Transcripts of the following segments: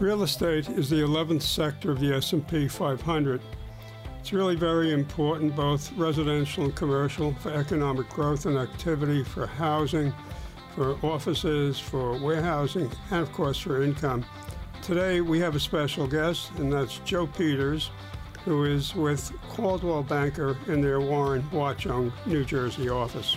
Real estate is the 11th sector of the S&P 500. It's really very important, both residential and commercial, for economic growth and activity, for housing, for offices, for warehousing, and of course for income. Today we have a special guest, and that's Joe Peters, who is with Coldwell Banker in their Warren Watchung, New Jersey office.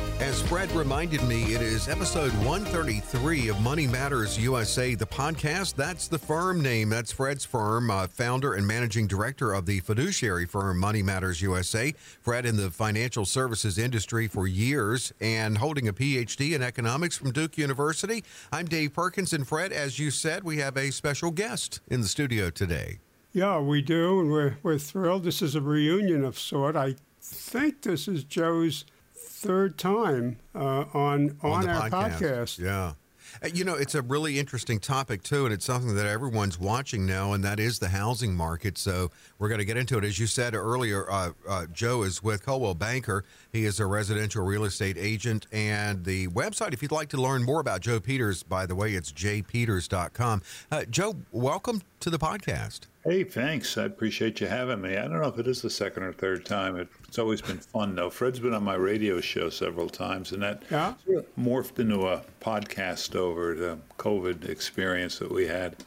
As Fred reminded me, it is episode 133 of Money Matters USA, the podcast. That's the firm name. That's Fred's firm, uh, founder and managing director of the fiduciary firm Money Matters USA. Fred in the financial services industry for years and holding a PhD in economics from Duke University. I'm Dave Perkins, and Fred, as you said, we have a special guest in the studio today. Yeah, we do, and we're, we're thrilled. This is a reunion of sort. I think this is Joe's third time uh, on, on, on our podcast. podcast. Yeah. Uh, You know, it's a really interesting topic, too, and it's something that everyone's watching now, and that is the housing market. So we're going to get into it. As you said earlier, uh, uh, Joe is with Coldwell Banker. He is a residential real estate agent. And the website, if you'd like to learn more about Joe Peters, by the way, it's jpeters.com. Uh, Joe, welcome to the podcast. Hey, thanks. I appreciate you having me. I don't know if it is the second or third time. It's always been fun, though. Fred's been on my radio show several times, and that Yeah? morphed into a podcast over the COVID experience that we had.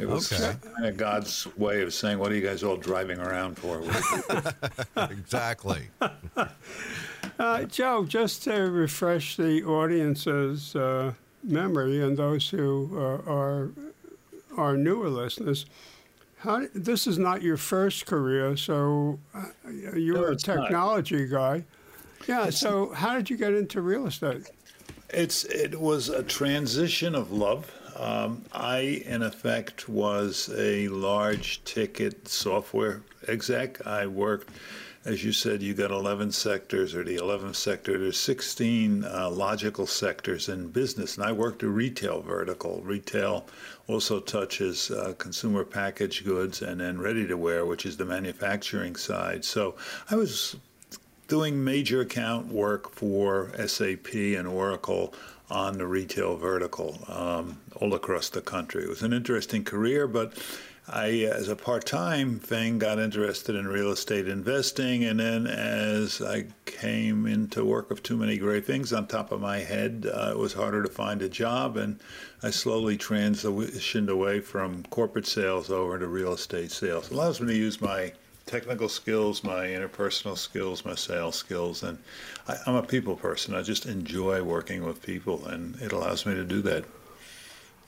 It was Okay. kind of God's way of saying, "What are you guys all driving around for?" exactly. Uh, Joe, just to refresh the audience's uh, memory and those who uh, are are newer listeners, how this is not your first career, so uh, you No, a it's not. technology guy. Yeah. So how did you get into real estate? It's it was a transition of love. Um, I, in effect, was a large ticket software exec. I worked, as you said, you got 11 sectors, or the 11th sector. There's 16 uh, logical sectors in business, and I worked a retail vertical. Retail also touches uh, consumer packaged goods and then ready to wear, which is the manufacturing side. So I was doing major account work for SAP and Oracle on the retail vertical um, all across the country. It was an interesting career, but I, as a part time thing, got interested in real estate investing. And then as I came into work of too many great things on top of my head, uh, it was harder to find a job. And I slowly transitioned away from corporate sales over to real estate sales. It allows me to use my technical skills, my interpersonal skills, my sales skills, and I, I'm a people person. I just enjoy working with people, and it allows me to do that.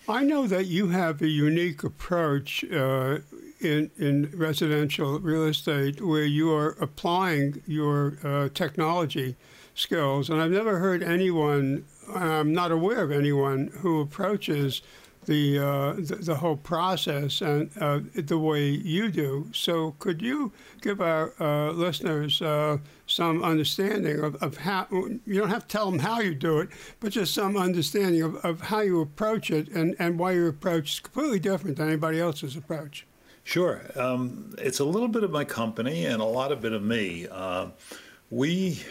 I know that you have a unique approach uh, in in residential real estate where you are applying your uh, technology skills, and I've never heard anyone. I'm not aware of anyone who approaches the uh, the, the whole process and uh, the way you do. So, could you give our uh, listeners uh, some understanding of, of how you don't have to tell them how you do it, but just some understanding of, of how you approach it and, and why your approach is completely different than anybody else's approach. Sure. Um, it's a little bit of my company and a lot of bit of me. Uh, we,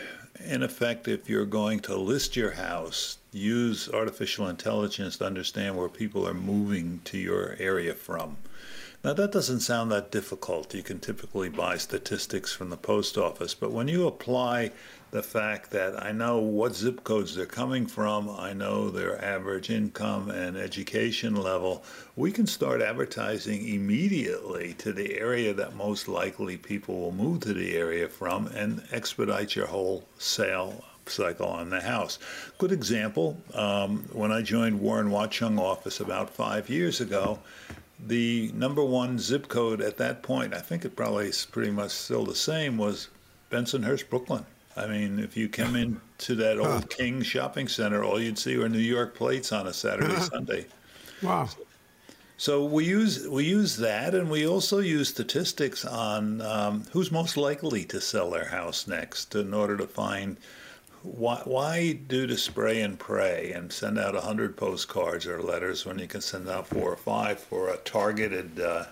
in effect, if you're going to list your house, use artificial intelligence to understand where people are moving to your area from. Now, that doesn't sound that difficult. You can typically buy statistics from the post office, but when you apply the fact that I know what zip codes they're coming from, I know their average income and education level, we can start advertising immediately to the area that most likely people will move to the area from and expedite your whole sale cycle on the house. Good example, um, when I joined Warren Watchung office about five years ago, the number one zip code at that point, I think it probably is pretty much still the same, was Bensonhurst, Brooklyn. I mean, if you came into that old King shopping center, all you'd see were New York plates on a Saturday, Sunday. Wow. So we use we use that, and we also use statistics on um, who's most likely to sell their house next, in order to find why why do the spray and pray and send out hundred postcards or letters when you can send out four or five for a targeted uh,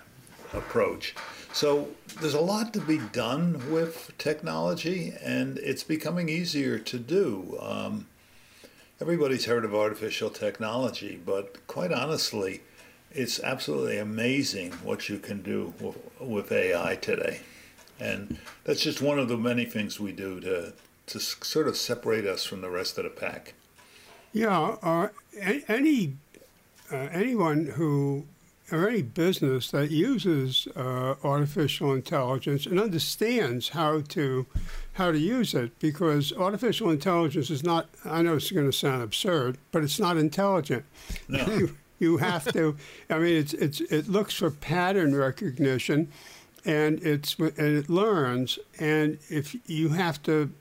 approach. So there's a lot to be done with technology, and it's becoming easier to do. Um, everybody's heard of artificial technology, but quite honestly it's absolutely amazing what you can do with, with, AI today. And that's just one of the many things we do to, to sort of separate us from the rest of the pack. Yeah, uh, any uh, anyone who or any business that uses uh, artificial intelligence and understands how to how to use it because artificial intelligence is not I know it's going to sound absurd but it's not intelligent. No. You have to. I mean, it's it's it looks for pattern recognition, and it's and it learns. And if you have to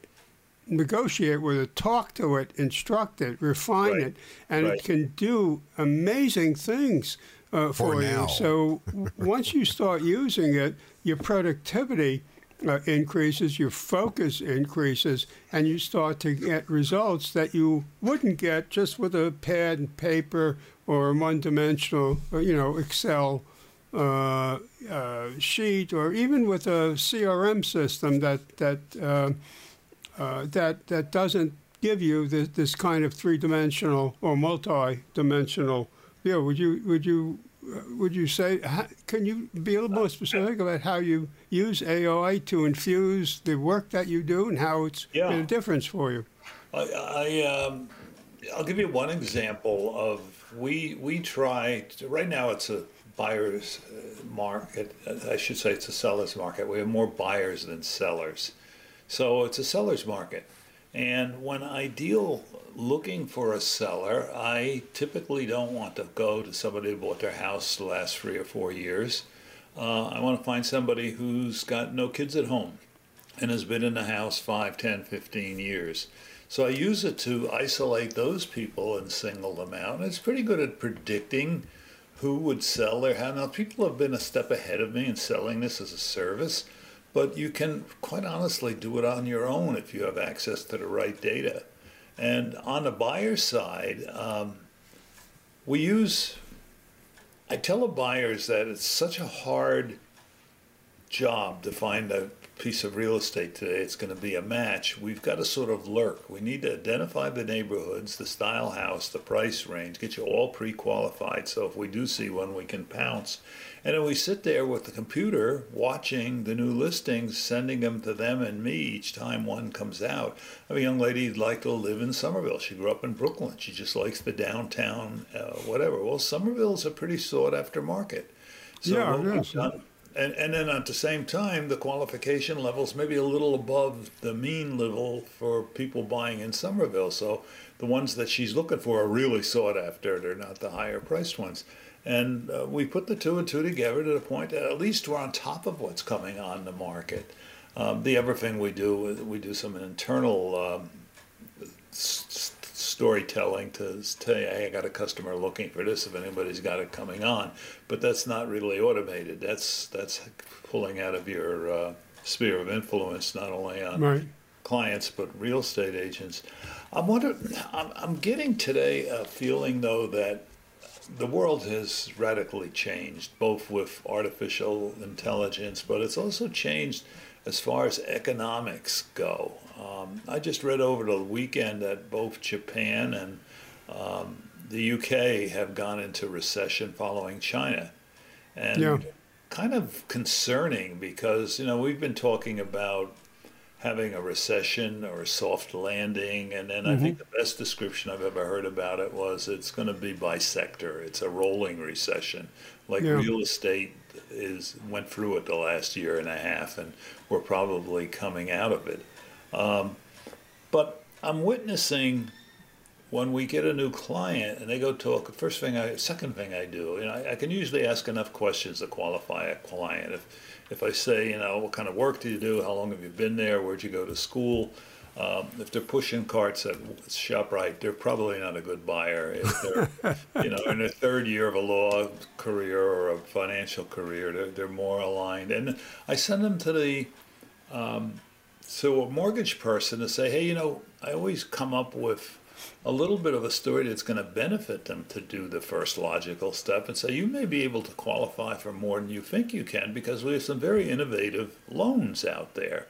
negotiate with it, talk to it, instruct it, refine Right. it, and Right. it can do amazing things uh, For for, you. So once you start using it, your productivity uh, increases, your focus increases, and you start to get results that you wouldn't get just with a pad and paper or a one-dimensional, uh, you know, Excel uh, uh, sheet, or even with a CRM system that that uh, uh, that that doesn't give you this, this kind of three-dimensional or multi-dimensional view. Would you would you uh, would you say? How, can you be a little more specific about how you use AI to infuse the work that you do and how it's Yeah. made a difference for you? I, I um, I'll give you one example of we we try to, right now it's a buyer's uh, market I should say it's a seller's market we have more buyers than sellers so it's a seller's market and when I deal looking for a seller I typically don't want to go to somebody who bought their house the last three or four years uh, I want to find somebody who's got no kids at home and has been in the house 5, 10, 15 years. So I use it to isolate those people and single them out. And it's pretty good at predicting who would sell their house. Now, people have been a step ahead of me in selling this as a service, but you can quite honestly do it on your own if you have access to the right data. And on the buyer side, um, we use, I tell the buyers that it's such a hard job to find a piece of real estate today it's going to be a match. We've got to sort of lurk. We need to identify the neighborhoods the style house the price range get you all pre-qualified. So if we do see one we can pounce and then we sit there with the computer watching the new listings sending them to them and me each time one comes out i have a young lady who'd like to live in somerville she grew up in brooklyn she just likes the downtown uh, whatever well somerville's a pretty sought after market so Yeah, it done- and, and then at the same time, the qualification levels maybe a little above the mean level for people buying in Somerville. So the ones that she's looking for are really sought after. They're not the higher priced ones. And uh, we put the two and two together to the point that at least we're on top of what's coming on the market. Um, the other thing we do is we do some internal um, s- s- storytelling to tell you, hey, I got a customer looking for this if anybody's got it coming on. But that's not really automated. That's that's pulling out of your uh, sphere of influence, not only on Right. clients but real estate agents. I'm wondering. I'm, I'm getting today a feeling though that the world has radically changed, both with artificial intelligence, but it's also changed as far as economics go. Um, I just read over the weekend that both Japan and um, the UK have gone into recession following China. And Yeah. kind of concerning because, you know, we've been talking about having a recession or a soft landing. And then I think the best description I've ever heard about it was it's going to be by sector. It's a rolling recession, like Yeah. real estate is went through it the last year and a half, and we're probably coming out of it. Um, but I'm witnessing when we get a new client and they go talk, first thing I, second thing I do, you know, I, I can usually ask enough questions to qualify a client. If, if I say, you know, what kind of work do you do? How long have you been there? Where'd you go to school? Um, if they're pushing carts at ShopRite, they're probably not a good buyer. If they're, you know, in their third year of a law career or a financial career, they're, they're more aligned. And I send them to the um, to a mortgage person to say, hey, you know, I always come up with a little bit of a story that's going to benefit them to do the first logical step and say you may be able to qualify for more than you think you can because we have some very innovative loans out there.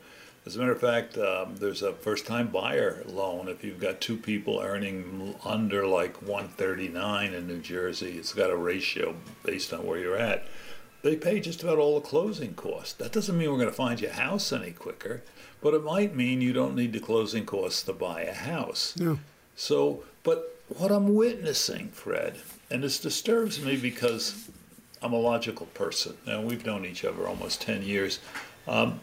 As a matter of fact, um, there's a first time buyer loan. If you've got two people earning under like 139 in New Jersey, it's got a ratio based on where you're at. They pay just about all the closing costs. That doesn't mean we're going to find you a house any quicker, but it might mean you don't need the closing costs to buy a house. So, but what I'm witnessing, Fred, and this disturbs me because I'm a logical person, and we've known each other almost 10 years. Um,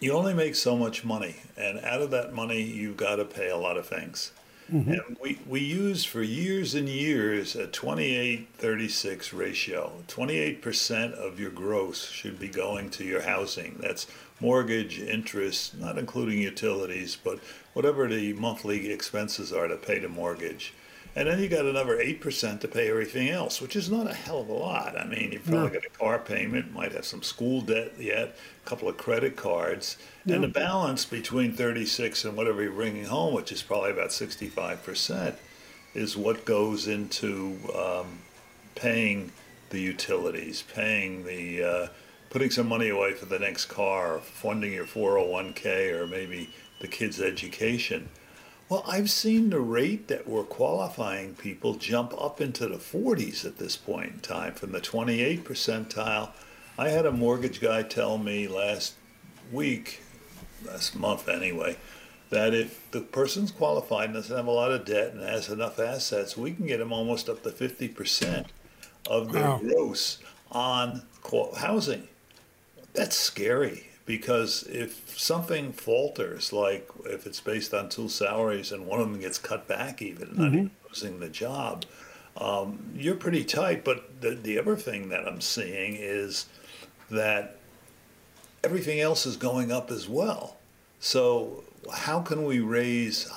you only make so much money, and out of that money, you've got to pay a lot of things. Mm-hmm. And we, we used for years and years a 28 36 ratio. 28% of your gross should be going to your housing. That's mortgage, interest, not including utilities, but whatever the monthly expenses are to pay the mortgage. And then you got another 8% to pay everything else, which is not a hell of a lot. I mean, you've probably got a car payment, might have some school debt yet, a couple of credit cards. Yeah. And the balance between 36 and whatever you're bringing home, which is probably about 65%, is what goes into um, paying the utilities, paying the, uh, putting some money away for the next car, funding your 401k, or maybe the kids' education. Well, I've seen the rate that we're qualifying people jump up into the 40s at this point in time from the 28 percentile. I had a mortgage guy tell me last week, last month anyway, that if the person's qualified and doesn't have a lot of debt and has enough assets, we can get them almost up to 50% of their wow. gross on housing. That's scary because if something falters, like if it's based on two salaries and one of them gets cut back, even mm-hmm. not even losing the job, um, you're pretty tight. But the, the other thing that I'm seeing is that everything else is going up as well. So how can we raise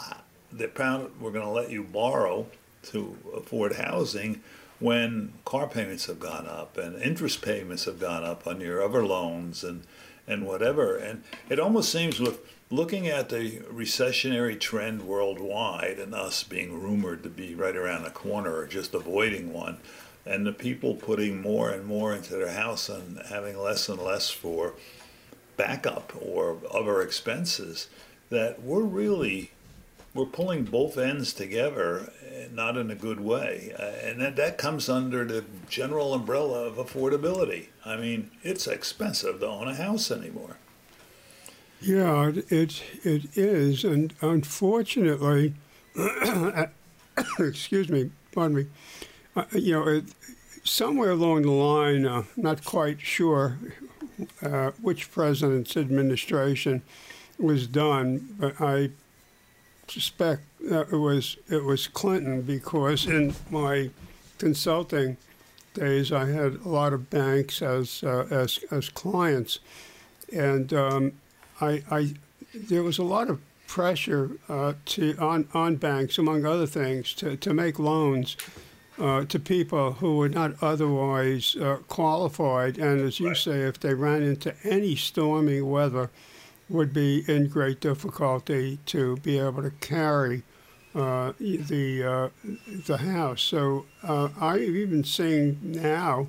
the pound we're going to let you borrow to afford housing when car payments have gone up and interest payments have gone up on your other loans and and whatever. And it almost seems with looking at the recessionary trend worldwide and us being rumored to be right around the corner or just avoiding one, and the people putting more and more into their house and having less and less for backup or other expenses, that we're really we're pulling both ends together, not in a good way. Uh, and that, that comes under the general umbrella of affordability. I mean, it's expensive to own a house anymore. Yeah, it, it is. And unfortunately, excuse me, pardon me, uh, you know, it, somewhere along the line, uh, not quite sure uh, which president's administration was done, but I suspect it was it was Clinton because in my consulting days I had a lot of banks as uh, as as clients, and um, I, I there was a lot of pressure uh, to on on banks among other things to to make loans. Uh, to people who were not otherwise uh, qualified, and as you right. say, if they ran into any stormy weather, would be in great difficulty to be able to carry uh, the uh, the house. So uh, I've even seen now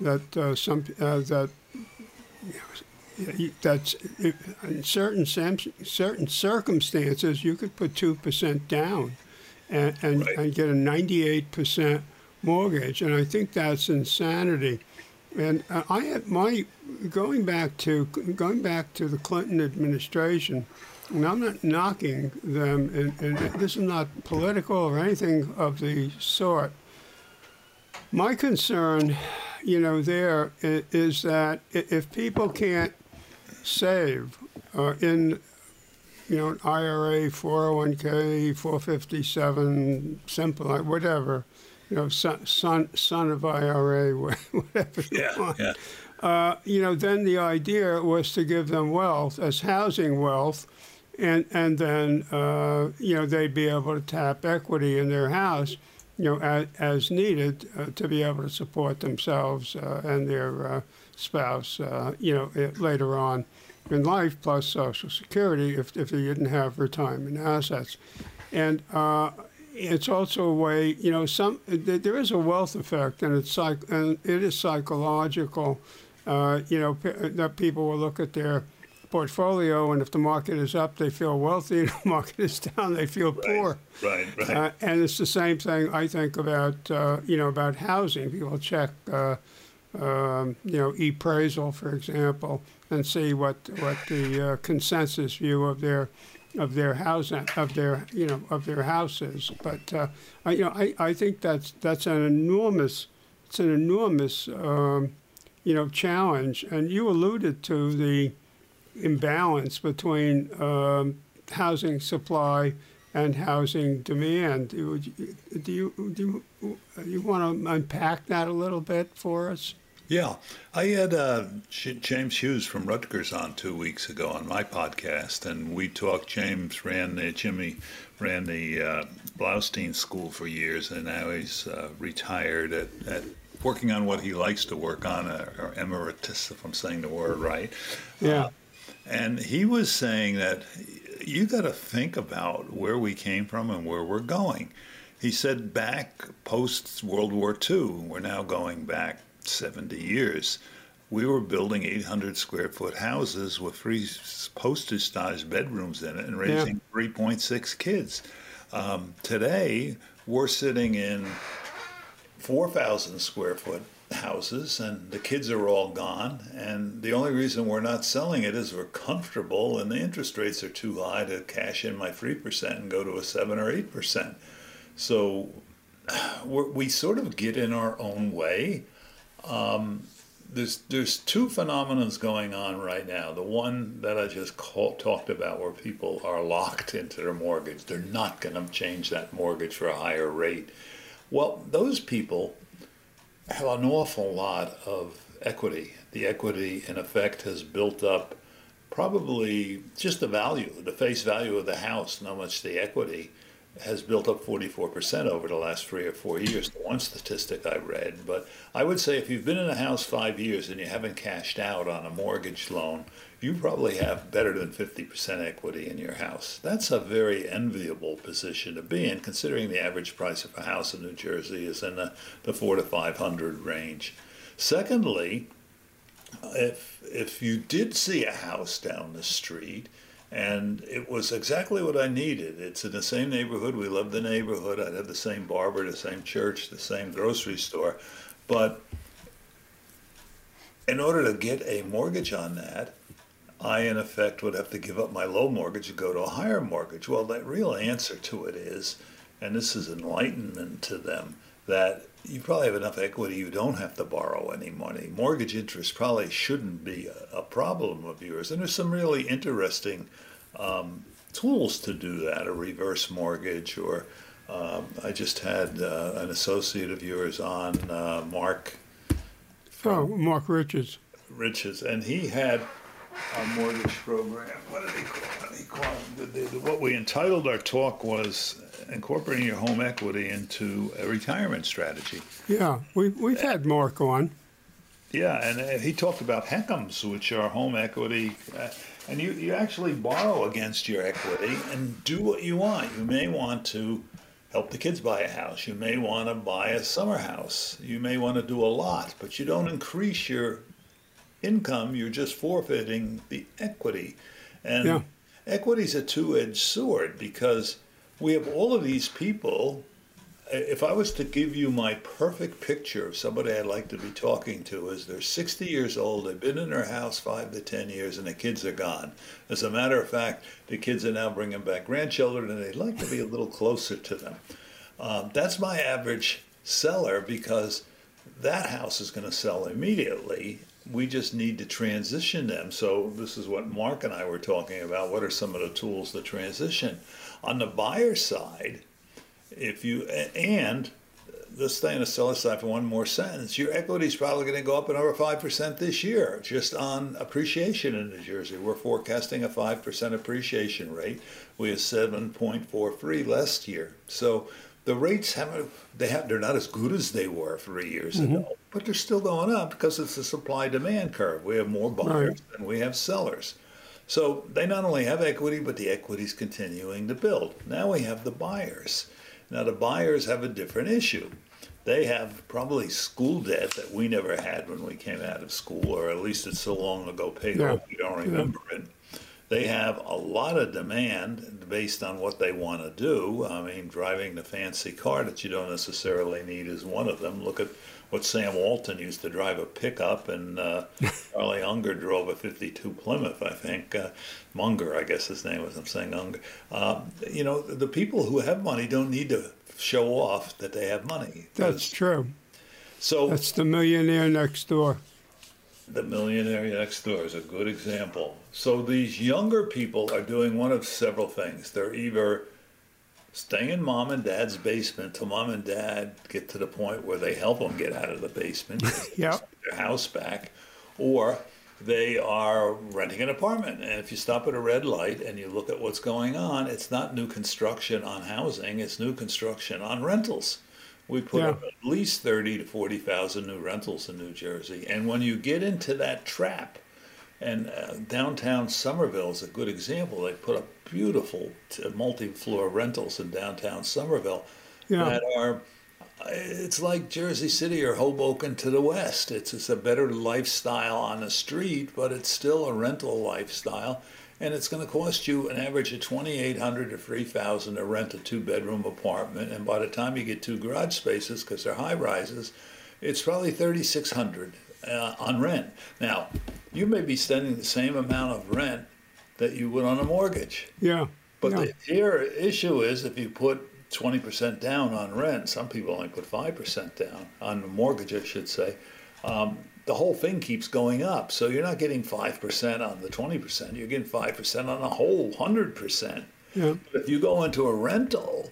that uh, some uh, that that's in certain certain circumstances you could put two percent down and and, right. and get a ninety eight percent mortgage, and I think that's insanity. And uh, I had my going back to going back to the Clinton administration, and I'm not knocking them, and, and this is not political or anything of the sort. My concern, you know, there is that if people can't save uh, in you know, an IRA, 401k, 457, simple, whatever, you know, son, son, son of IRA, whatever you Yeah, want. yeah. Uh, you know, then the idea was to give them wealth as housing wealth, and and then uh, you know they'd be able to tap equity in their house, you know, as, as needed uh, to be able to support themselves uh, and their uh, spouse, uh, you know, it, later on in life, plus Social Security if if they didn't have retirement assets, and. It's also a way, you know, some there is a wealth effect, and it's psych, and it is psychological. Uh, you know, p- that people will look at their portfolio, and if the market is up, they feel wealthy. If the market is down, they feel poor. Right, right. Uh, and it's the same thing I think about, uh, you know, about housing. People check, uh, um, you know, appraisal, for example, and see what what the uh, consensus view of their of their housing of their you know of their houses. But uh, I, you know, I, I think that's that's an enormous it's an enormous um, you know challenge. And you alluded to the imbalance between um, housing supply and housing demand. Do you do you, do you, you want to unpack that a little bit for us? Yeah, I had uh, James Hughes from Rutgers on two weeks ago on my podcast, and we talked. James ran the Jimmy ran the uh, Bloustein School for years, and now he's uh, retired at, at working on what he likes to work on, uh, or emeritus, if I'm saying the word right. Yeah. And he was saying that you got to think about where we came from and where we're going. He said back post World War II, we're now going back 70 years. We were building 800 square foot houses with three postage sized bedrooms in it and raising yeah. 3.6 kids. Um, today, we're sitting in 4,000 square foot houses and the kids are all gone and the only reason we're not selling it is we're comfortable and the interest rates are too high to cash in my 3% and go to a 7 or 8% so we sort of get in our own way um, there's there's two phenomenons going on right now. The one that I just call, talked about, where people are locked into their mortgage, they're not going to change that mortgage for a higher rate. Well, those people have an awful lot of equity. The equity, in effect, has built up probably just the value, the face value of the house, not much the equity, has built up 44% over the last three or four years. One statistic I read. But I would say if you've been in a house five years and you haven't cashed out on a mortgage loan, you probably have better than 50% equity in your house. That's a very enviable position to be in, considering the average price of a house in New Jersey is in the, the four to 500 range. Secondly, if if you did see a house down the street and it was exactly what I needed. It's in the same neighborhood. We love the neighborhood. I'd have the same barber, the same church, the same grocery store. But in order to get a mortgage on that, I, in effect, would have to give up my low mortgage and go to a higher mortgage. Well, the real answer to it is, and this is enlightenment to them, that you probably have enough equity you don't have to borrow any money. Mortgage interest probably shouldn't be a, a problem of yours. And there's some really interesting um, tools to do that, a reverse mortgage, or um, I just had uh, an associate of yours on, uh, Mark. Oh, Mark Riches. Riches, and he had a mortgage program. What did he call it? He called it the, the, what we entitled our talk was incorporating your home equity into a retirement strategy. Yeah, we, we've had Mark on. Yeah, and he talked about HECMs, which are home equity. Uh, and you, you actually borrow against your equity and do what you want. You may want to help the kids buy a house. You may want to buy a summer house. You may want to do a lot, but you don't increase your income. You're just forfeiting the equity. And yeah. equity is a two edged sword because we have all of these people. If I was to give you my perfect picture of somebody I'd like to be talking to, is they're 60 years old, they've been in their house five to 10 years, and the kids are gone. As a matter of fact, the kids are now bringing back grandchildren, and they'd like to be a little closer to them. Um, that's my average seller because that house is going to sell immediately, we just need to transition them. So this is what Mark and I were talking about. What are some of the tools to transition? On the buyer side, if you and let's stay on the seller side for one more sentence. Your equity is probably going to go up another five percent this year, just on appreciation in New Jersey. We're forecasting a five percent appreciation rate. We had seven point four three last year. So the rates haven't they have they're not as good as they were three years mm-hmm. ago, but they're still going up because it's a supply demand curve. We have more buyers right. than we have sellers. So they not only have equity, but the equity is continuing to build. Now we have the buyers. Now the buyers have a different issue they have probably school debt that we never had when we came out of school, or at least it's so long ago paid yeah. off we don't remember yeah. it. They have a lot of demand based on what they want to do. I mean, driving the fancy car that you don't necessarily need is one of them. Look at what Sam Walton used to drive a pickup, and uh, Charlie Unger drove a 52 Plymouth, I think. Uh, Munger, I guess his name was. I'm saying Unger. Uh, you know, the people who have money don't need to show off that they have money. That's true. So that's the millionaire next door. The millionaire next door is a good example. So these younger people are doing one of several things. They're either staying in mom and dad's basement till mom and dad get to the point where they help them get out of the basement, yeah, their house back, or they are renting an apartment. And if you stop at a red light and you look at what's going on, it's not new construction on housing, it's new construction on rentals. We put yeah. up at least 30 to 40,000 new rentals in New Jersey. And when you get into that trap, and uh, downtown Somerville is a good example. They put up beautiful multi floor rentals in downtown Somerville yeah. that are it's like Jersey City or Hoboken to the west. It's, it's a better lifestyle on the street, but it's still a rental lifestyle. And it's going to cost you an average of 2800 to 3000 to rent a two bedroom apartment. And by the time you get two garage spaces, because they're high rises, it's probably 3600 uh, on rent. Now, you may be spending the same amount of rent that you would on a mortgage. Yeah. But yeah. the here issue is if you put 20% down on rent. Some people only put 5% down on the mortgage, I should say. Um, the whole thing keeps going up. So you're not getting 5% on the 20%, you're getting 5% on the whole 100%. Yeah. But if you go into a rental,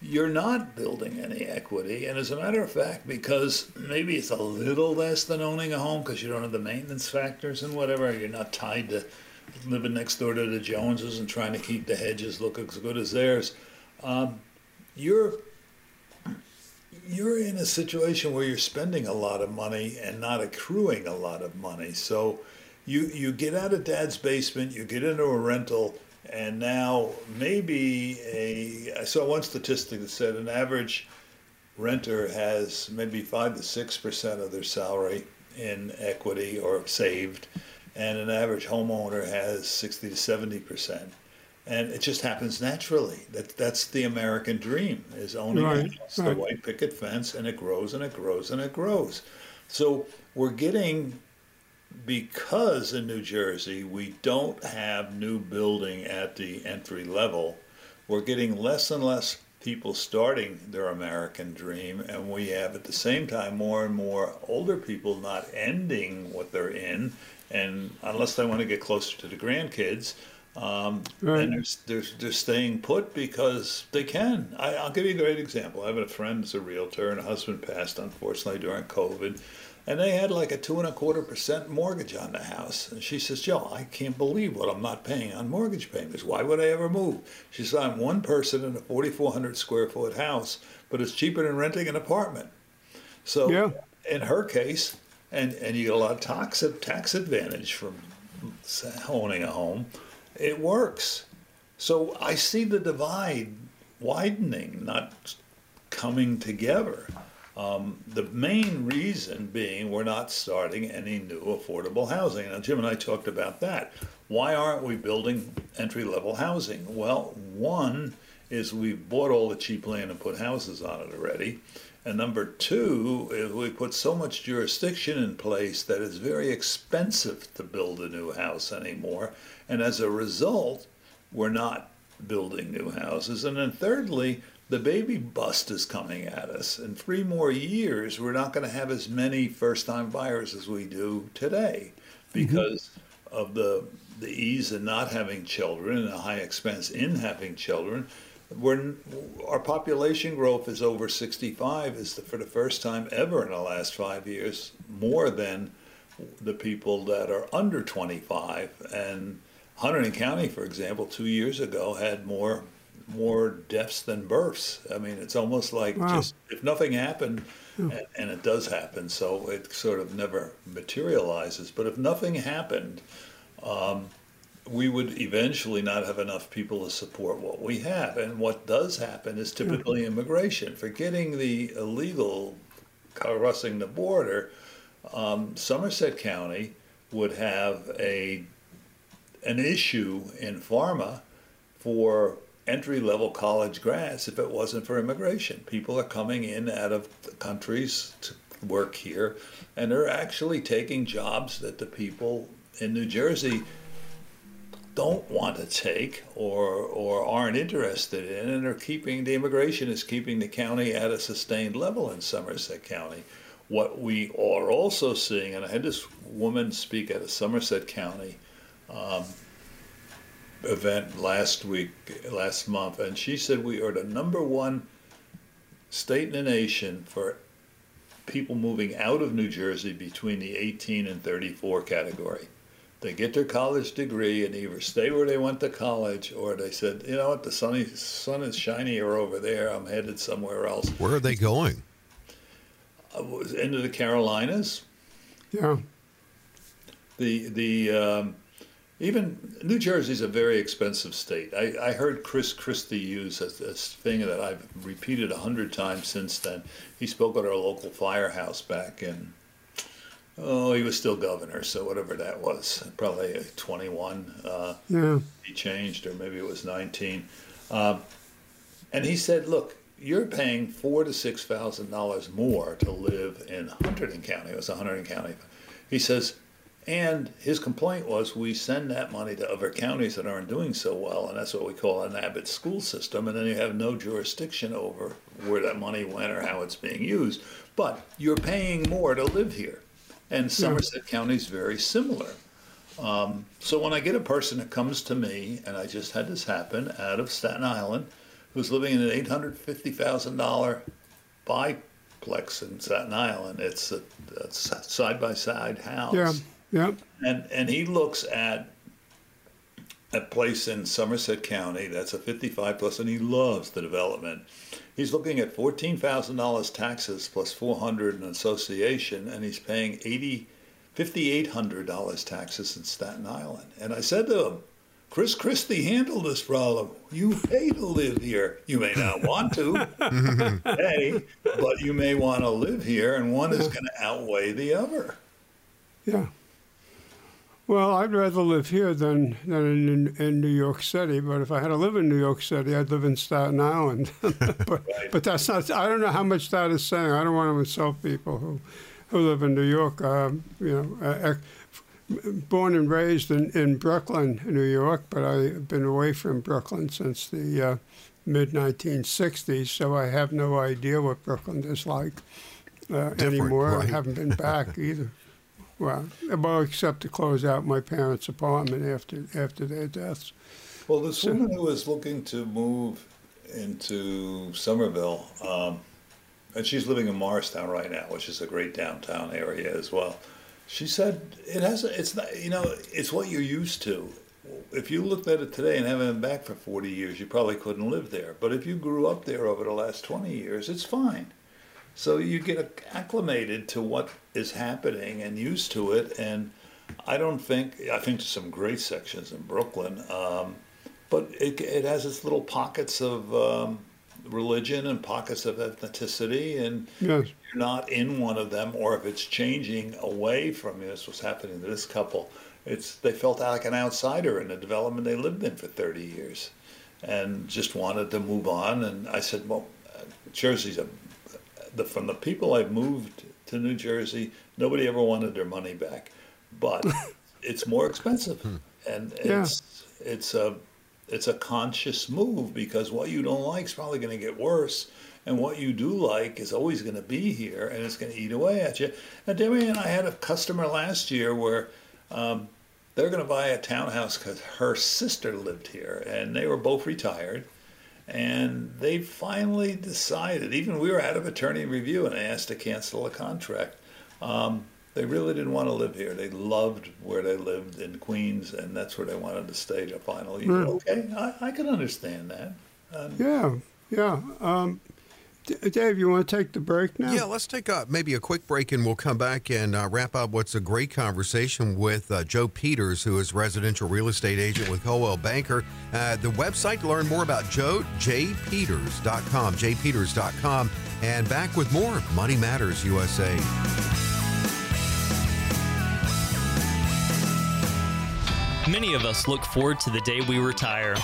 you're not building any equity. And as a matter of fact, because maybe it's a little less than owning a home because you don't have the maintenance factors and whatever, you're not tied to living next door to the Joneses and trying to keep the hedges look as good as theirs. Um, you're you're in a situation where you're spending a lot of money and not accruing a lot of money. So you you get out of dad's basement, you get into a rental, and now maybe a I saw one statistic that said an average renter has maybe five to six percent of their salary in equity or saved, and an average homeowner has sixty to seventy percent and it just happens naturally. That that's the American dream is owning right, a house, right. the white picket fence, and it grows and it grows and it grows. So we're getting because in New Jersey we don't have new building at the entry level. We're getting less and less people starting their American dream, and we have at the same time more and more older people not ending what they're in, and unless they want to get closer to the grandkids um, right. And they're, they're, they're staying put because they can. I, will give you a great example. I have a friend who's a realtor, and a husband passed, unfortunately, during COVID. And they had like a two and a quarter percent mortgage on the house. And she says, Joe, I can't believe what I'm not paying on mortgage payments. Why would I ever move? She said, I'm one person in a 4,400 square foot house, but it's cheaper than renting an apartment. So yeah. in her case, and, and you get a lot of tax, tax advantage from owning a home it works. So I see the divide widening, not coming together. Um, the main reason being we're not starting any new affordable housing. Now, Jim and I talked about that. Why aren't we building entry level housing? Well, one is we've bought all the cheap land and put houses on it already. And number two we put so much jurisdiction in place that it's very expensive to build a new house anymore. And as a result, we're not building new houses. And then thirdly, the baby bust is coming at us. In three more years, we're not going to have as many first time buyers as we do today because mm-hmm. of the, the ease in not having children and the high expense in having children. We're, our population growth is over 65 is the, for the first time ever in the last five years more than the people that are under 25 and Hunterdon County, for example, two years ago had more more deaths than births. I mean, it's almost like wow. just if nothing happened, and, and, it does happen, so it sort of never materializes. But if nothing happened, um, we would eventually not have enough people to support what we have. And what does happen is typically immigration. Forgetting the illegal crossing the border, um, Somerset County would have a an issue in pharma for entry level college grads if it wasn't for immigration. People are coming in out of countries to work here, and they're actually taking jobs that the people in New Jersey don't want to take or or aren't interested in and are keeping the immigration is keeping the county at a sustained level in Somerset County. What we are also seeing, and I had this woman speak at a Somerset County um, event last week, last month, and she said we are the number one state in the nation for people moving out of New Jersey between the 18 and 34 category. They get their college degree and either stay where they went to college or they said, you know what, the sunny, sun is shinier over there. I'm headed somewhere else. Where are they going? Uh, into the Carolinas. Yeah. The the um, even New Jersey is a very expensive state. I, I heard Chris Christie use a, this thing that I've repeated a hundred times since then. He spoke at our local firehouse back in, oh, he was still governor, so whatever that was, probably 21. Uh, yeah. He changed, or maybe it was 19. Um, and he said, look, you're paying four to six thousand dollars more to live in Hunterdon County. It was a Hunterdon County. He says and his complaint was we send that money to other counties that aren't doing so well, and that's what we call an Abbott school system. And then you have no jurisdiction over where that money went or how it's being used. But you're paying more to live here. And Somerset yeah. County is very similar. Um, so when I get a person that comes to me, and I just had this happen out of Staten Island, who's living in an $850,000 biplex in Staten Island, it's a, a side by side house. Yeah yeah. And and he looks at a place in Somerset County that's a 55 plus, and he loves the development. He's looking at fourteen thousand dollars taxes plus 400 in association, and he's paying 80, 5,800 dollars taxes in Staten Island. And I said to him, Chris Christie handled this problem. You pay to live here. You may not want to pay, but you may want to live here, and one is going to outweigh the other. Yeah. Well, I'd rather live here than than in, in New York City. But if I had to live in New York City, I'd live in Staten Island. but, but that's not. I don't know how much that is saying. I don't want to insult people who who live in New York. Um, you know, uh, born and raised in, in Brooklyn, New York, but I've been away from Brooklyn since the uh, mid 1960s, so I have no idea what Brooklyn is like uh, anymore. Right? I haven't been back either. Well, well, except to close out my parents' apartment after after their deaths. Well, this so, woman who was looking to move into Somerville, um, and she's living in Morristown right now, which is a great downtown area as well. She said it has. It's not. You know, it's what you're used to. If you looked at it today and haven't been back for 40 years, you probably couldn't live there. But if you grew up there over the last 20 years, it's fine. So you get acclimated to what is happening and used to it. And I don't think, I think there's some great sections in Brooklyn, um, but it, it has its little pockets of um, religion and pockets of ethnicity. And yes. you're not in one of them, or if it's changing away from you, this was happening to this couple. It's they felt like an outsider in the development they lived in for 30 years, and just wanted to move on. And I said, well, Jersey's a the, from the people I've moved to New Jersey, nobody ever wanted their money back, but it's more expensive, hmm. and it's yeah. it's a it's a conscious move because what you don't like is probably going to get worse. And what you do like is always going to be here and it's going to eat away at you. And Debbie and I had a customer last year where um, they're going to buy a townhouse because her sister lived here and they were both retired. And they finally decided, even we were out of attorney review and asked to cancel the contract. Um, they really didn't want to live here. They loved where they lived in Queens, and that's where they wanted to stay to final year. Mm. Okay, I, I can understand that. Um, yeah, yeah. Um, Dave, you want to take the break now? Yeah, let's take a, maybe a quick break and we'll come back and uh, wrap up what's a great conversation with uh, Joe Peters, who is residential real estate agent with Coldwell Banker. Uh, the website to learn more about Joe, jpeters.com, jpeters.com. And back with more Money Matters USA. Many of us look forward to the day we retire.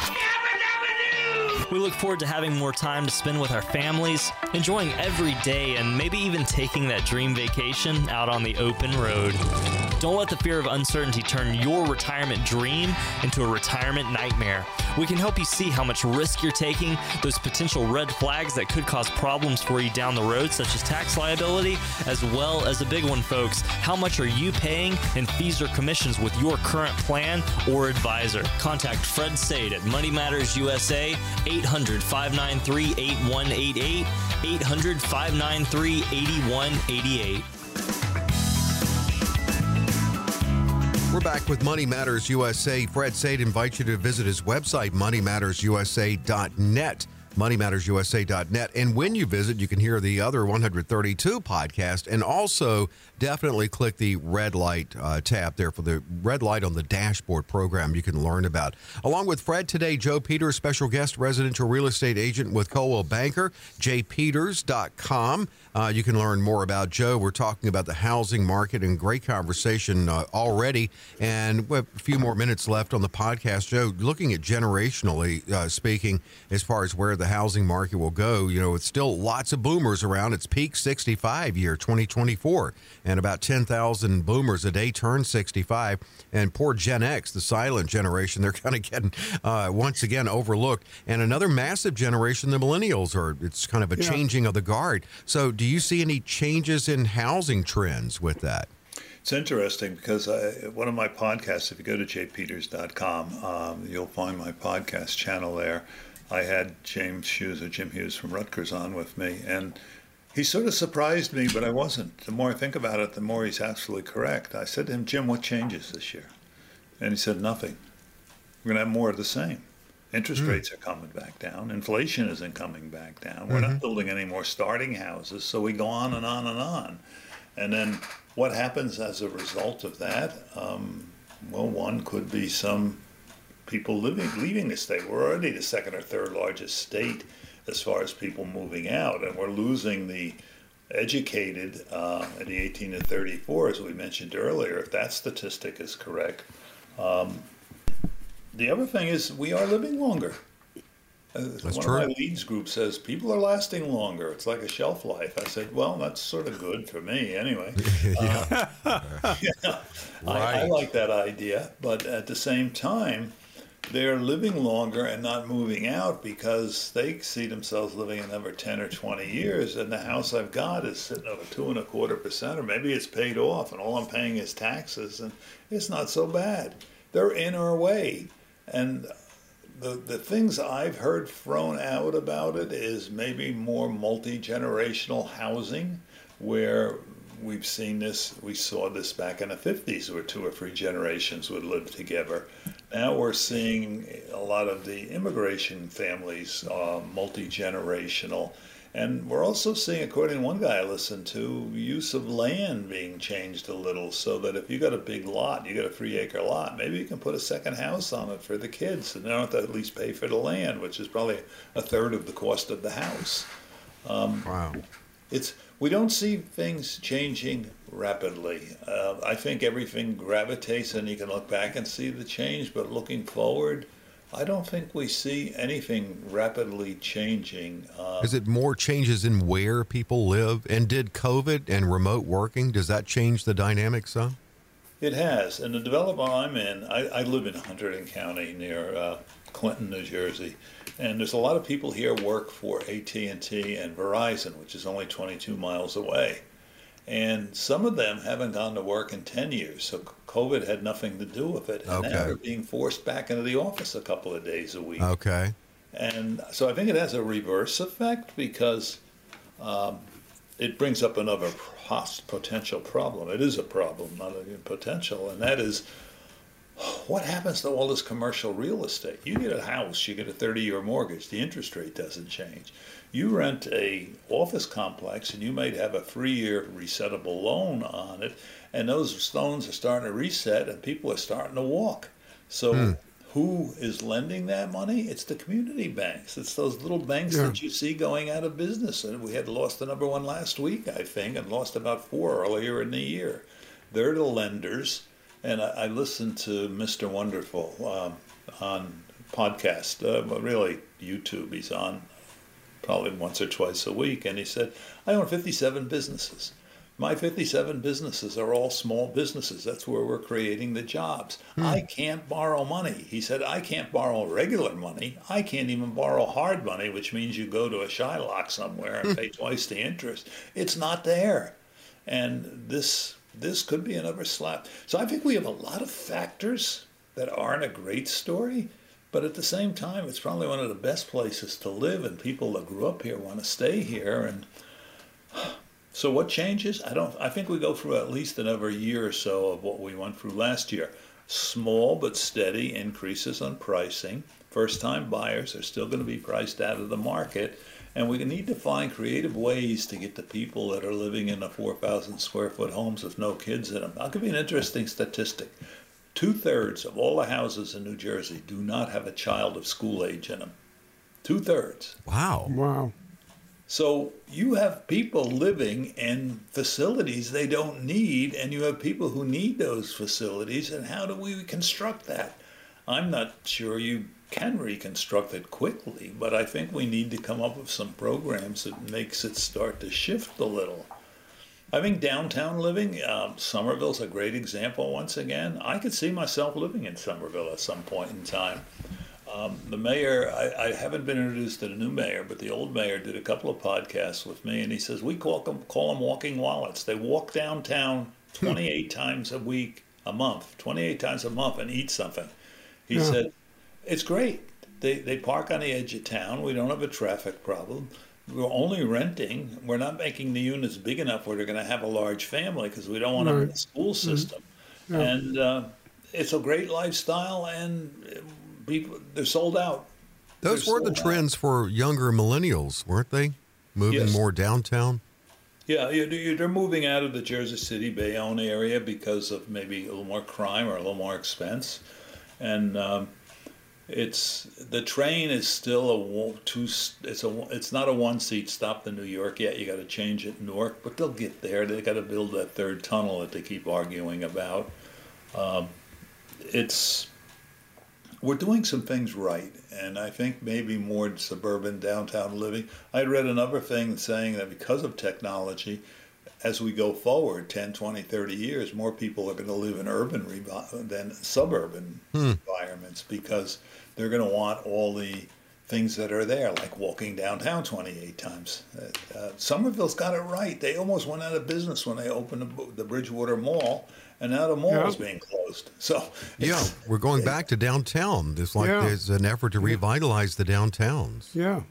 We look forward to having more time to spend with our families, enjoying every day, and maybe even taking that dream vacation out on the open road. Don't let the fear of uncertainty turn your retirement dream into a retirement nightmare. We can help you see how much risk you're taking, those potential red flags that could cause problems for you down the road, such as tax liability, as well as a big one, folks. How much are you paying in fees or commissions with your current plan or advisor? Contact Fred Saide at Money Matters USA, 800 593 8188, 800 593 8188. We're back with Money Matters USA. Fred Saide invites you to visit his website, moneymattersusa.net moneymattersusa.net. And when you visit, you can hear the other 132 podcast and also definitely click the red light uh, tab there for the red light on the dashboard program you can learn about. Along with Fred today, Joe Peters, special guest residential real estate agent with Coldwell Banker, jpeters.com. Uh, you can learn more about Joe. We're talking about the housing market and great conversation uh, already. And we have a few more minutes left on the podcast. Joe, looking at generationally uh, speaking, as far as where the housing market will go, you know, it's still lots of boomers around. It's peak 65 year 2024 and about 10,000 boomers a day turn 65. And poor Gen X, the silent generation, they're kind of getting uh, once again overlooked. And another massive generation, the millennials, are it's kind of a yeah. changing of the guard. So, do you see any changes in housing trends with that? It's interesting because I, one of my podcasts, if you go to jpeters.com, um, you'll find my podcast channel there. I had James Hughes or Jim Hughes from Rutgers on with me, and he sort of surprised me, but I wasn't. The more I think about it, the more he's absolutely correct. I said to him, Jim, what changes this year? And he said, nothing. We're going to have more of the same. Interest mm. rates are coming back down. Inflation isn't coming back down. We're mm-hmm. not building any more starting houses. So we go on and on and on. And then what happens as a result of that? Um, well, one could be some people living leaving the state. We're already the second or third largest state as far as people moving out, and we're losing the educated uh, at the 18 to 34, as we mentioned earlier, if that statistic is correct. Um, the other thing is we are living longer. Uh, that's one true. of my leads group says people are lasting longer. It's like a shelf life. I said, well, that's sort of good for me anyway. yeah. Uh, yeah. Right. I, I like that idea, but at the same time, they're living longer and not moving out because they see themselves living another 10 or 20 years and the house i've got is sitting over two and a quarter percent or maybe it's paid off and all i'm paying is taxes and it's not so bad they're in our way and the, the things i've heard thrown out about it is maybe more multi-generational housing where we've seen this we saw this back in the 50s where two or three generations would live together now we're seeing a lot of the immigration families, uh, multi generational. And we're also seeing, according to one guy I listened to, use of land being changed a little so that if you got a big lot, you got a three acre lot, maybe you can put a second house on it for the kids and they don't have to at least pay for the land, which is probably a third of the cost of the house. Um, wow. It's we don't see things changing rapidly. Uh, I think everything gravitates, and you can look back and see the change, but looking forward, I don't think we see anything rapidly changing. Uh, Is it more changes in where people live? And did COVID and remote working, does that change the dynamics some? It has, and the development I'm in, I, I live in Hunterdon County near uh, Clinton, New Jersey, and there's a lot of people here work for AT&T and Verizon, which is only 22 miles away, and some of them haven't gone to work in 10 years, so COVID had nothing to do with it, and Okay. now they're being forced back into the office a couple of days a week. Okay. And so I think it has a reverse effect because um, it brings up another potential problem. It is a problem, not a potential, and that is what happens to all this commercial real estate? You get a house, you get a 30-year mortgage, the interest rate doesn't change. You rent a office complex and you might have a three-year resettable loan on it, and those loans are starting to reset and people are starting to walk. So hmm. who is lending that money? It's the community banks. It's those little banks Yeah. that you see going out of business. And we had lost the number one last week, I think, and lost about four earlier in the year. They're the lenders. And I, I listened to Mr. Wonderful um, on podcast, uh, but really YouTube. He's on probably once or twice a week. And he said, I own 57 businesses. My 57 businesses are all small businesses. That's where we're creating the jobs. I can't borrow money. He said, I can't borrow regular money. I can't even borrow hard money, which means you go to a Shylock somewhere and pay twice the interest. It's not there. And this this could be another slap. So I think we have a lot of factors that aren't a great story, but at the same time, it's probably one of the best places to live, and people that grew up here want to stay here. And so, what changes? I don't. I think we go through at least another year or so of what we went through last year. Small but steady increases on pricing. First-time buyers are still going to be priced out of the market, and we need to find creative ways to get the people that are living in the 4,000 square foot homes with no kids in them. I'll give you an interesting statistic. Two thirds of all the houses in New Jersey do not have a child of school age in them. Two thirds. Wow. Wow. So you have people living in facilities they don't need, and you have people who need those facilities. And how do we construct that? I'm not sure you can reconstruct it quickly, but I think we need to come up with some programs that makes it start to shift a little. I think downtown living, um, Somerville's a great example. Once again, I could see myself living in Somerville at some point in time. Um, the mayor, I, I haven't been introduced to the new mayor, but the old mayor did a couple of podcasts with me, and he says we call them call them walking wallets. They walk downtown 28 times a week, a month, 28 times a month, and eat something. He Yeah. said it's great. They they park on the edge of town. We don't have a traffic problem. We're only renting. We're not making the units big enough where they're going to have a large family because we don't want them in Right. the school system. Yeah. And uh, it's a great lifestyle, and uh, people they're sold out. Those They're were the sold out. trends for younger millennials, weren't they? Moving Yes. more downtown. Yeah, you- you- they're moving out of the Jersey City Bayonne area because of maybe a little more crime or a little more expense, and um, it's the train is still a two. It's a it's not a one seat stop to New York yet. You got to change it Newark, but they'll get there. They got to build that third tunnel that they keep arguing about. Um, it's we're doing some things right, and I think maybe more suburban downtown living. I read another thing saying that because of technology, as we go forward 10, 20, 30 years, more people are going to live in urban revi- than suburban environments because they're going to want all the things that are there, like walking downtown 28 times. Uh, uh, Somerville's got it right. They almost went out of business when they opened the, the Bridgewater Mall, and now the mall Yeah. is being closed. So Yeah, we're going back to downtown. There's like Yeah. there's an effort to revitalize the downtowns. Yeah.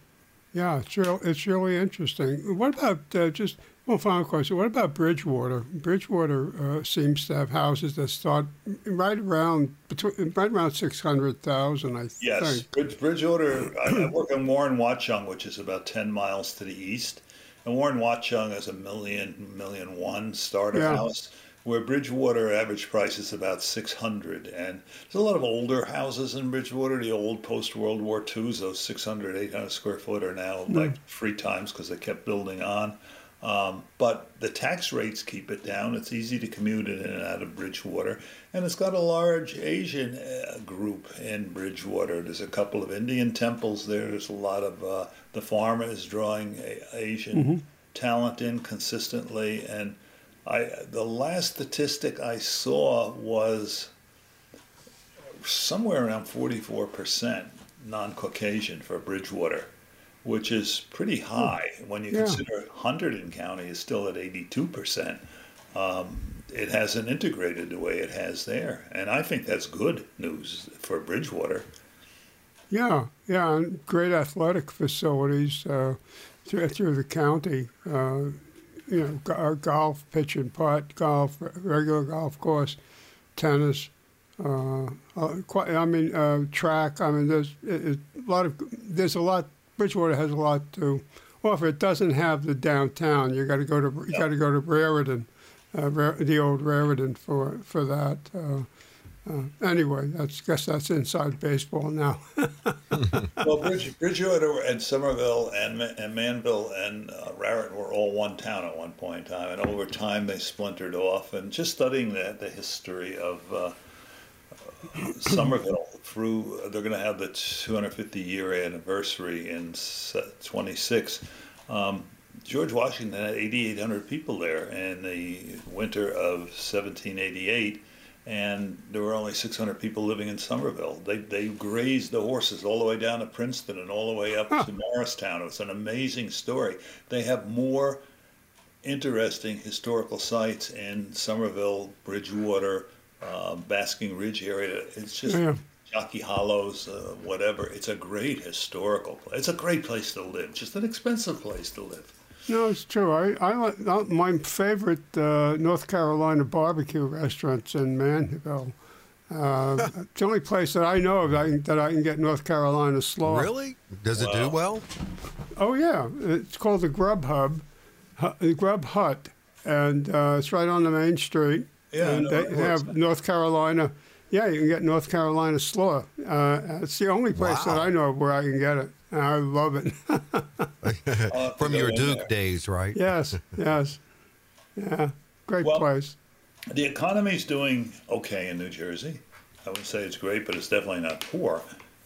Yeah, it's real. It's really interesting. What about uh, just one final question? What about Bridgewater? Bridgewater uh, seems to have houses that start right around between right around six hundred thousand. I Yes, think. Bridge, Bridgewater. I, I work in Warren Watchung, which is about ten miles to the east, and Warren Watchung is a million, million one starter Yeah. house. Where Bridgewater average price is about six hundred, and there's a lot of older houses in Bridgewater. The old post World War II's, those 600, 800 square foot, are now like three times because they kept building on. Um, but the tax rates keep it down. It's easy to commute in and out of Bridgewater, and it's got a large Asian uh, group in Bridgewater. There's a couple of Indian temples there. There's a lot of uh, the farm is drawing a, Asian talent in consistently, and I the last statistic I saw was somewhere around 44% non-Caucasian for Bridgewater, which is pretty high when you Yeah. consider Hunterdon County is still at 82%. Um, it hasn't integrated the way it has there, and I think that's good news for Bridgewater. Yeah, yeah, and great athletic facilities uh, through, through the county. Uh, you know, uh, golf, pitch and putt, golf, regular golf course, tennis. Uh, uh, quite, I mean, uh, track. I mean, there's a lot of there's a lot. Bridgewater has a lot to offer. It doesn't have the downtown. You got to go to you got to go to Raritan, uh, the old Raritan for for that. Uh, uh, anyway, that's guess that's inside baseball now. well, Bridge, Bridgewater and Somerville and, and Manville and uh, Raritan were all one town at one point in time, and over time they splintered off. And just studying the, the history of uh, Somerville through, they're going to have the 250 year anniversary in 26. Um, George Washington had 8,800 people there in the winter of 1788 and there were only 600 people living in Somerville. They, they grazed the horses all the way down to Princeton and all the way up to Morristown. It was an amazing story. They have more interesting historical sites in Somerville, Bridgewater, uh, Basking Ridge area. It's just Yeah. Jockey Hollows, uh, whatever. It's a great historical place. It's a great place to live, just an expensive place to live. No, it's true. I, I like uh, my favorite uh, North Carolina barbecue restaurants in Manville. Uh, it's the only place that I know of that I can, that I can get North Carolina slaw. Really? Does it do well? Oh yeah, it's called the Grub Hub, Hu- the Grub Hut, and uh, it's right on the main street. Yeah, I and know they where it have North Carolina. Yeah, you can get North Carolina slaw. Uh, it's the only place that I know of where I can get it. And I love it. I'll have to From your Duke there. days, right? yes, yes, yeah, great Well, place. The economy's doing okay in New Jersey. I wouldn't say it's great, but it's definitely not poor.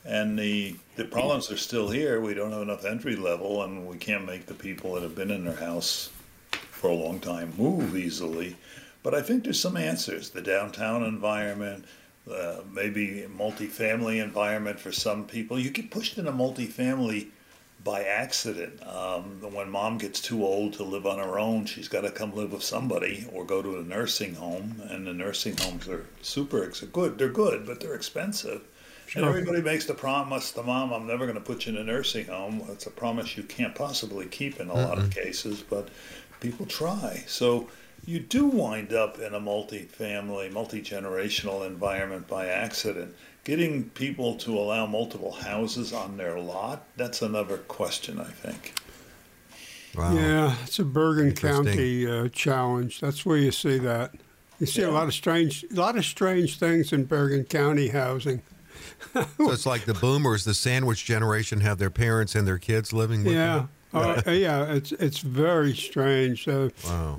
And the the problems are still here. We don't have enough entry level, and we can't make the people that have been in their house for a long time move easily. But I think there's some answers. The downtown environment, uh, maybe multifamily environment for some people. You get pushed into multifamily by accident. Um, when mom gets too old to live on her own, she's got to come live with somebody or go to a nursing home. And the nursing homes are super ex- good. They're good, but they're expensive. And everybody makes the promise to mom, I'm never going to put you in a nursing home. It's a promise you can't possibly keep in a lot of cases, but people try. So you do wind up in a multi-family, multi-generational environment by accident. Getting people to allow multiple houses on their lot, that's another question, I think. Wow. Yeah, it's a Bergen County uh, challenge. That's where you see that. You see a lot of strange, a lot of strange things in Bergen County housing. So it's like the boomers, the sandwich generation, have their parents and their kids living with Yeah, them. uh, yeah, it's it's very strange. Uh, Wow.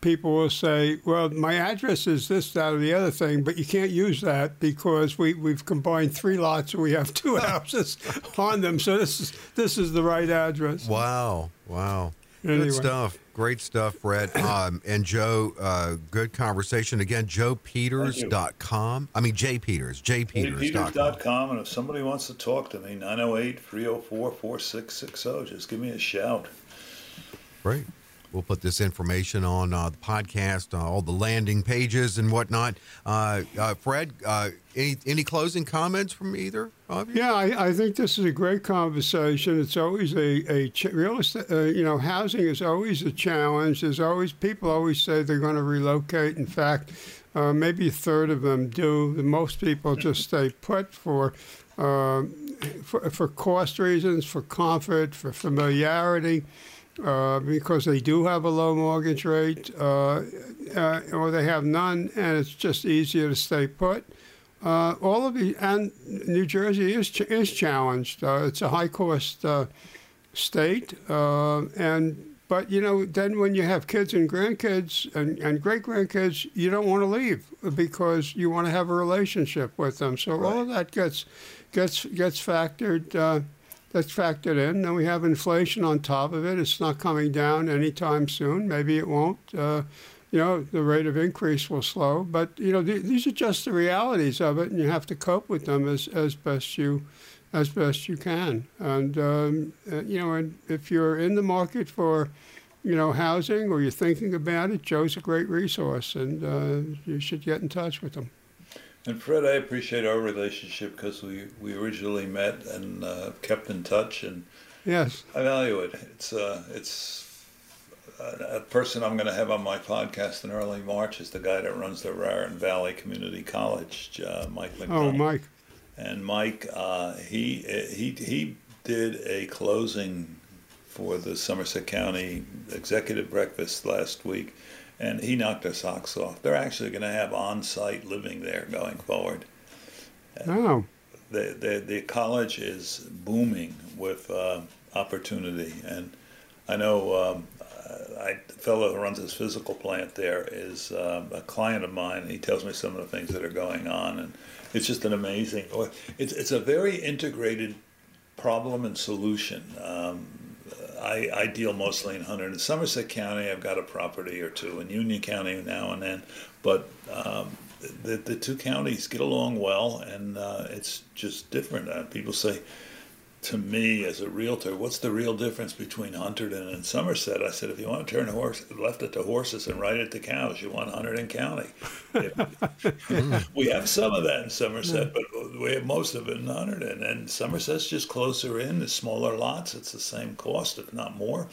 People will say, "Well, my address is this, that, or the other thing," but you can't use that because we we've combined three lots and we have two houses on them. So this is this is the right address. Wow. Wow. Anyway. Good stuff. Great stuff, Fred. Um, and Joe, uh, good conversation. Again, joepeters.com. I mean, J Peters, jpeters.com. Peters.com, and if somebody wants to talk to me, 908 304 4660, just give me a shout. Great. We'll put this information on uh, the podcast, uh, all the landing pages and whatnot. Uh, uh, Fred, uh, any any closing comments from either of you? Yeah, I, I think this is a great conversation. It's always a, a ch- real estate, uh, you know, housing is always a challenge. There's always, people always say they're going to relocate. In fact, maybe a third of them do. Most people just stay put for, for, for cost reasons, for comfort, for familiarity. Uh, because they do have a low mortgage rate, uh, uh, or they have none, and it's just easier to stay put. Uh, all of the and New Jersey is ch- is challenged. Uh, it's a high cost uh, state, uh, and but you know then when you have kids and grandkids and, and great grandkids, you don't want to leave because you want to have a relationship with them. So all of that gets gets gets factored. That's factored in. Then we have inflation on top of it. It's not coming down anytime soon. Maybe it won't. Uh, you know, the rate of increase will slow. But you know, th- these are just the realities of it, and you have to cope with them as as best you as best you can. And um, uh, you know, and if you're in the market for you know housing or you're thinking about it, Joe's a great resource, and uh, you should get in touch with him. And Fred, I appreciate our relationship because we, we originally met and uh, kept in touch, and yes, I value it. It's uh, it's a person I'm going to have on my podcast in early March is the guy that runs the Raritan Valley Community College, uh, Mike McDonald. Oh, Mike. And Mike, uh, he he he did a closing for the Somerset County Executive Breakfast last week, and he knocked our socks off. They're actually going to have on-site living there going forward. Oh. The, the, the college is booming with uh, opportunity, and I know um, I, the fellow who runs his physical plant there is um, a client of mine. He tells me some of the things that are going on, and it's just an amazing. It's it's a very integrated problem and solution. Um, I, I deal mostly in Hunter and Somerset County. I've got a property or two in Union County now and then, but um, the the two counties get along well, and uh, it's just different. Uh, people say to me as a realtor, what's the real difference between Hunterdon and Somerset? I said, if you want to turn a horse left it to horses and right it to cows, you want Hunterdon County. we have some of that in Somerset, but we have most of it in Hunterdon. And Somerset's just closer in, the smaller lots. It's the same cost, if not more.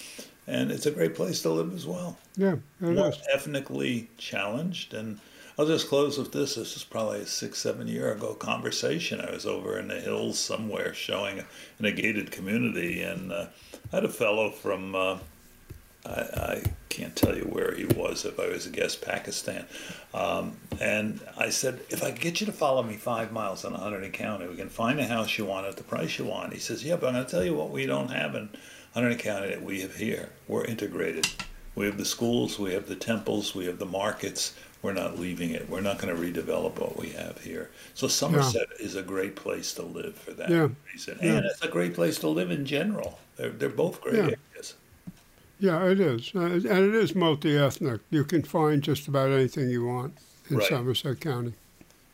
And it's a great place to live as well. Yeah, more ethnically challenged and I'll just close with this. This is probably a six, seven year ago conversation. I was over in the hills somewhere showing in a gated community, and uh, I had a fellow from, uh, I, I, can't tell you where he was, if I was a guess, Pakistan. Um, and I said, if I get you to follow me five miles on Hunterdon County, we can find a house you want at the price you want. He says, yeah, but I'm going to tell you what we don't have in Hunterdon County that we have here. We're integrated. We have the schools, we have the temples, we have the markets, we're not leaving it. We're not going to redevelop what we have here. So Somerset yeah. is a great place to live for that yeah. reason, and it's a great place to live in general. They're they're both great areas. Yeah, it is, uh, and it is multi-ethnic. You can find just about anything you want in right. Somerset County,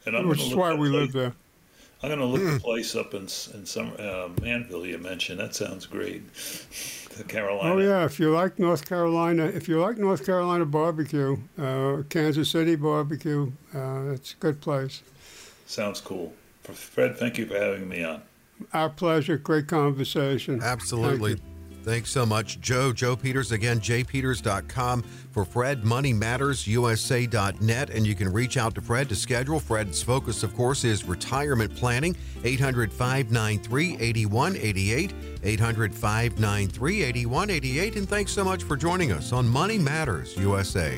which is why we live there. I'm going to look the place up in in some uh, Manville. You mentioned that sounds great. the Carolina. Oh yeah, if you like North Carolina, if you like North Carolina barbecue, uh, Kansas City barbecue, uh, it's a good place. Sounds cool. Fred, thank you for having me on. Our pleasure. Great conversation. Absolutely. Thank Thanks so much, Joe. Joe Peters, again, jpeters.com. For Fred, moneymattersusa.net. And you can reach out to Fred to schedule. Fred's focus, of course, is retirement planning. 800 593 8188. 800 593 8188. And thanks so much for joining us on Money Matters USA.